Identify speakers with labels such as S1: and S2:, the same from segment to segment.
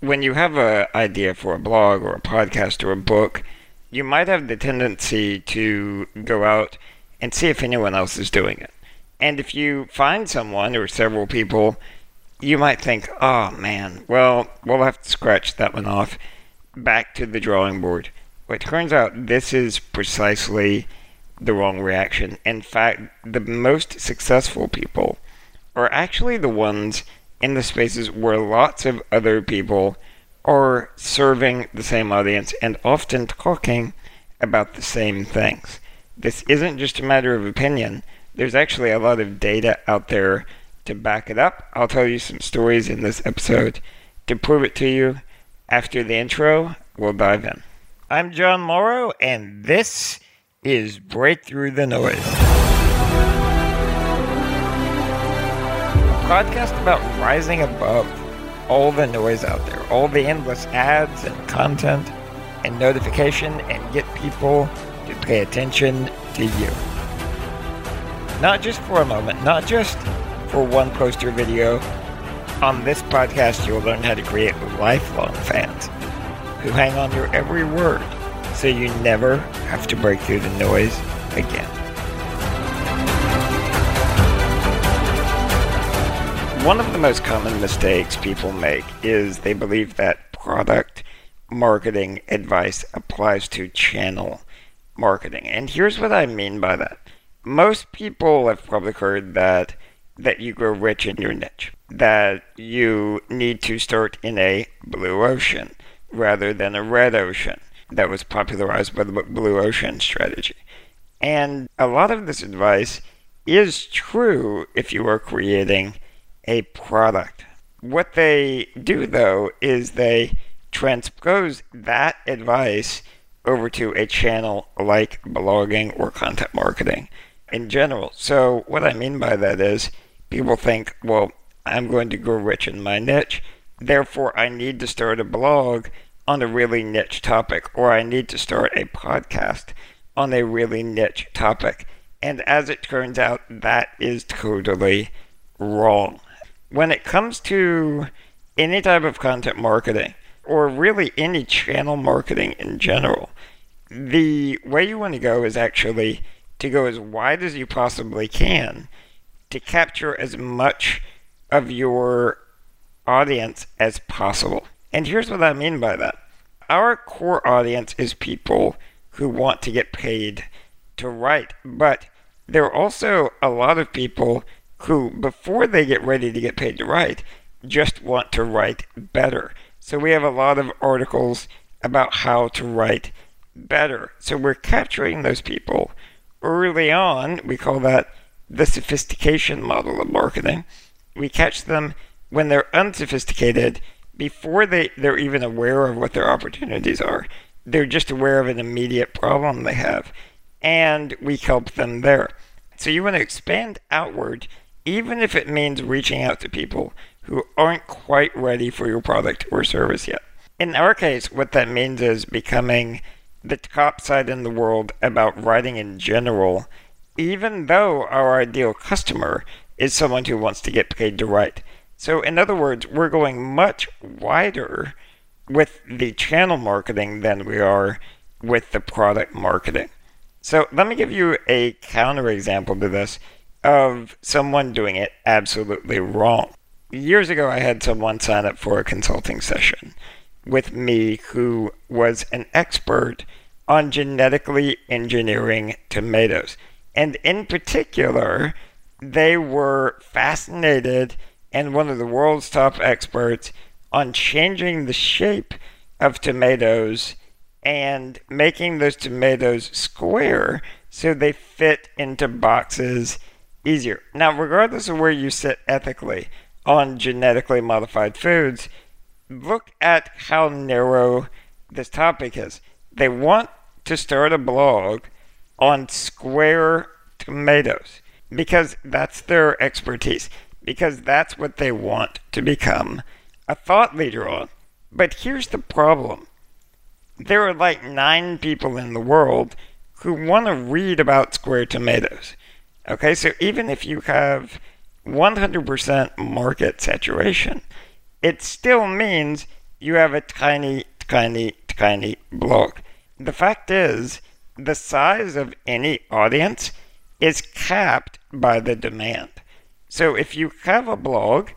S1: when you have an idea for a blog or a podcast or a book, you might have the tendency to go out and see if anyone else is doing it. And if you find someone or several people, you might think, oh man, well, we'll have to scratch that one off. Back to the drawing board. Well, it turns out this is precisely the wrong reaction. In fact, the most successful people are actually the ones in the spaces where lots of other people are serving the same audience and often talking about the same things. This isn't just a matter of opinion. There's actually a lot of data out there to back it up. I'll tell you some stories in this episode to prove it to you. After the intro, we'll dive in. I'm Jon Morrow, and this is Break Through the Noise. Podcast about rising above all the noise out there, all the endless ads and content and notification, and get people to pay attention to you. Not just for a moment, not just for one poster video. On this podcast, you'll learn how to create lifelong fans who hang on your every word so you never have to break through the noise again. One of the most common mistakes people make is they believe that product marketing advice applies to channel marketing. And here's what I mean by that. Most people have probably heard that that you grow rich in your niche, that you need to start in a blue ocean rather than a red ocean that was popularized by the blue ocean strategy. And a lot of this advice is true if you are creating a product. What they do, though, is they transpose that advice over to a channel like blogging or content marketing in general. So, what I mean by that is people think, well, I'm going to grow rich in my niche, therefore, I need to start a blog on a really niche topic, or I need to start a podcast on a really niche topic. And as it turns out, that is totally wrong when it comes to any type of content marketing, or really any channel marketing in general, the way you want to go is actually to go as wide as you possibly can to capture as much of your audience as possible. And here's what I mean by that our core audience is people who want to get paid to write, but there are also a lot of people who, before they get ready to get paid to write, just want to write better. So we have a lot of articles about how to write better. So we're capturing those people early on. We call that the sophistication model of marketing. We catch them when they're unsophisticated before they, they're even aware of what their opportunities are. They're just aware of an immediate problem they have. And we help them there. So you want to expand outward even if it means reaching out to people who aren't quite ready for your product or service yet. In our case, what that means is becoming the top site in the world about writing in general, even though our ideal customer is someone who wants to get paid to write. So, in other words, we're going much wider with the channel marketing than we are with the product marketing. So, let me give you a counterexample to this of someone doing it absolutely wrong. Years ago, I had someone sign up for a consulting session with me who was an expert on genetically engineering tomatoes. And in particular, they were fascinated and one of the world's top experts on changing the shape of tomatoes and making those tomatoes square so they fit into boxes easier. Now, regardless of where you sit ethically on genetically modified foods, look at how narrow this topic is. They want to start a blog on square tomatoes because that's their expertise, because that's what they want to become a thought leader on. But here's the problem there are like nine people in the world who want to read about square tomatoes. Okay, so even if you have 100% market saturation, it still means you have a tiny, tiny, tiny blog. The fact is, the size of any audience is capped by the demand. So if you have a blog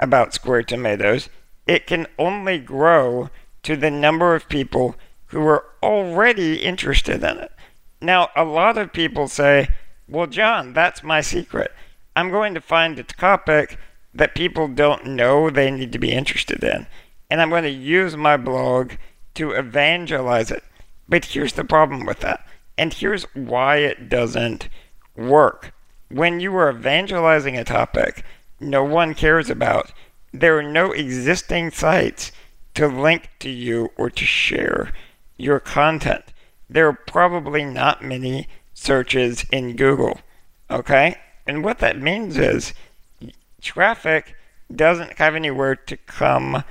S1: about square tomatoes, it can only grow to the number of people who are already interested in it. Now, a lot of people say, well, Jon, that's my secret. I'm going to find a topic that people don't know they need to be interested in, and I'm going to use my blog to evangelize it. But here's the problem with that, and here's why it doesn't work. When you are evangelizing a topic no one cares about, there are no existing sites to link to you or to share your content. There are probably not many searches in Google. Okay? And what that means is traffic doesn't have anywhere to come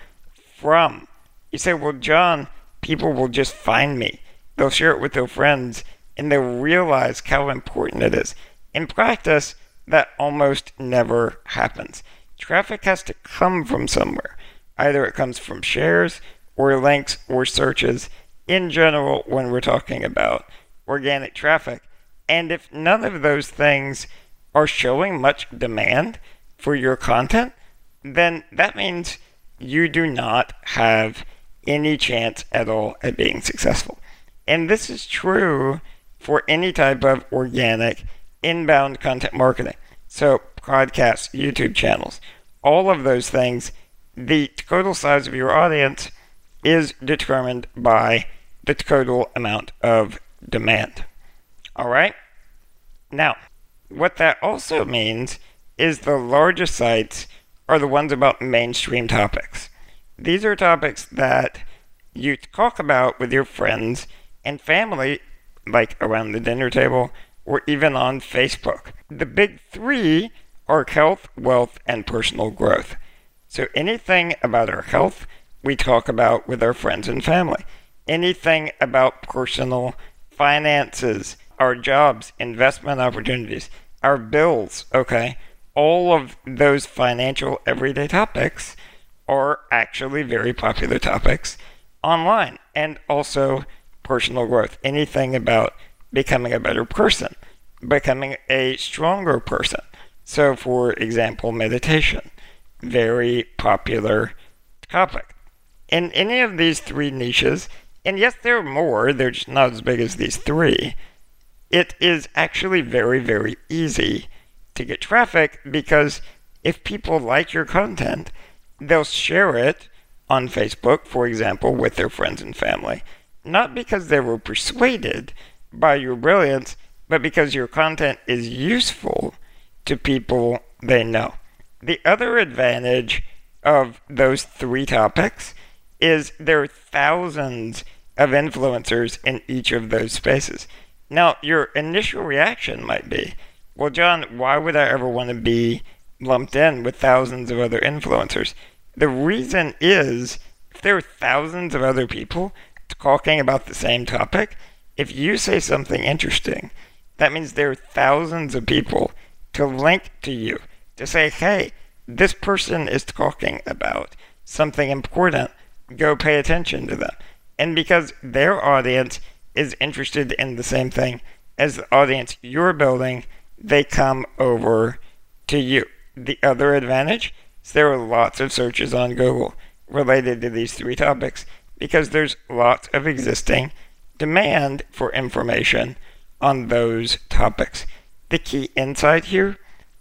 S1: from. You say, well, Jon, people will just find me. They'll share it with their friends and they'll realize how important it is. In practice, that almost never happens. Traffic has to come from somewhere. Either it comes from shares or links or searches in general when we're talking about organic traffic. And if none of those things are showing much demand for your content, then that means you do not have any chance at all at being successful. And this is true for any type of organic inbound content marketing. So, podcasts, YouTube channels, all of those things, the total size of your audience is determined by the total amount of demand. All right? Now, what that also means is the largest sites are the ones about mainstream topics. These are topics that you talk about with your friends and family, like around the dinner table or even on Facebook. The big three are health, wealth, and personal growth. So anything about our health, we talk about with our friends and family. Anything about personal finances, our jobs, investment opportunities, our bills, okay? All of those financial everyday topics are actually very popular topics online and also personal growth. Anything about becoming a better person, becoming a stronger person. So, for example, meditation, very popular topic. In any of these three niches, and yes, there are more, they're just not as big as these three, it is actually very, very easy to get traffic because if people like your content, they'll share it on Facebook, for example, with their friends and family, not because they were persuaded by your brilliance, but because your content is useful to people they know. The other advantage of those three topics is there are thousands of influencers in each of those spaces. Now, your initial reaction might be, well, Jon, why would I ever want to be lumped in with thousands of other influencers? The reason is if there are thousands of other people talking about the same topic, if you say something interesting, that means there are thousands of people to link to you to say, hey, this person is talking about something important. Go pay attention to them. And because their audience is interested in the same thing as the audience you're building, they come over to you. The other advantage is there are lots of searches on Google related to these three topics because there's lots of existing demand for information on those topics the key insight here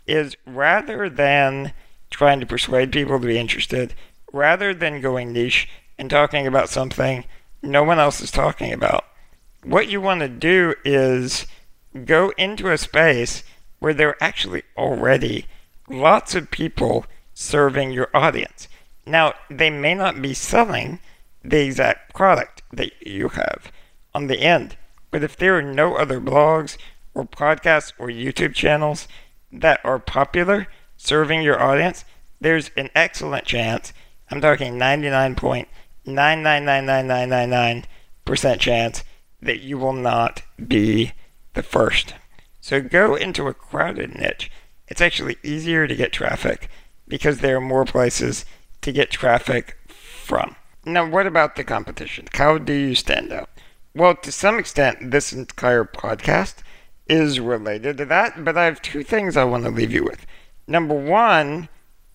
S1: is rather than trying to persuade people to be interested, rather than going niche and talking about something no one else is talking about, what you want to do is go into a space where there are actually already lots of people serving your audience. Now, they may not be selling the exact product that you have on the end, but if there are no other blogs or podcasts or YouTube channels that are popular serving your audience, there's an excellent chance, I'm talking 99.9999999% chance that you will not be the first. So go into a crowded niche. It's actually easier to get traffic because there are more places to get traffic from. Now, what about the competition? How do you stand out? Well, to some extent, this entire podcast is related to that, but I have two things I want to leave you with. Number one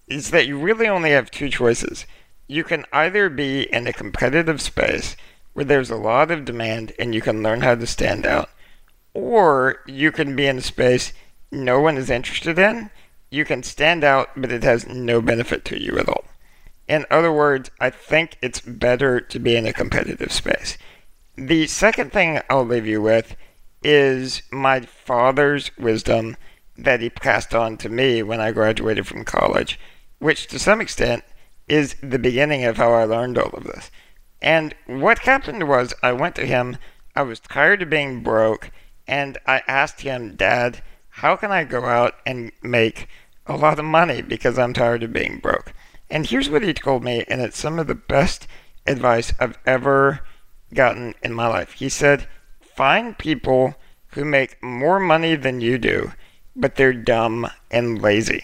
S1: is that you really only have two choices. You can either be in a competitive space where there's a lot of demand and you can learn how to stand out, or you can be in a space no one is interested in. You can stand out, but it has no benefit to you at all. In other words, I think it's better to be in a competitive space. The second thing I'll leave you with is my father's wisdom that he passed on to me when I graduated from college, which to some extent is the beginning of how I learned all of this. And what happened was I went to him, I was tired of being broke, and I asked him, Dad, how can I go out and make a lot of money because I'm tired of being broke? And here's what he told me, and it's some of the best advice I've ever gotten in my life. He said, Find people who make more money than you do, but they're dumb and lazy.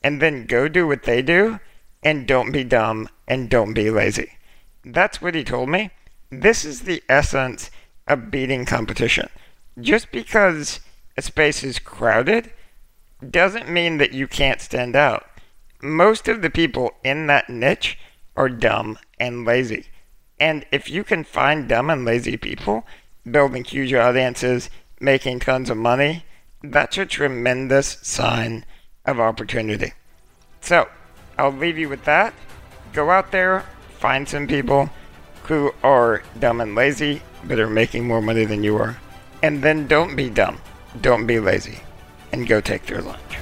S1: And then go do what they do, and don't be dumb and don't be lazy. That's what he told me. This is the essence of beating competition. Just because a space is crowded doesn't mean that you can't stand out. Most of the people in that niche are dumb and lazy. And if you can find dumb and lazy people building huge audiences, making tons of money, that's a tremendous sign of opportunity. So, I'll leave you with that. Go out there, find some people who are dumb and lazy, but are making more money than you are. And then don't be dumb, don't be lazy, and go take their lunch.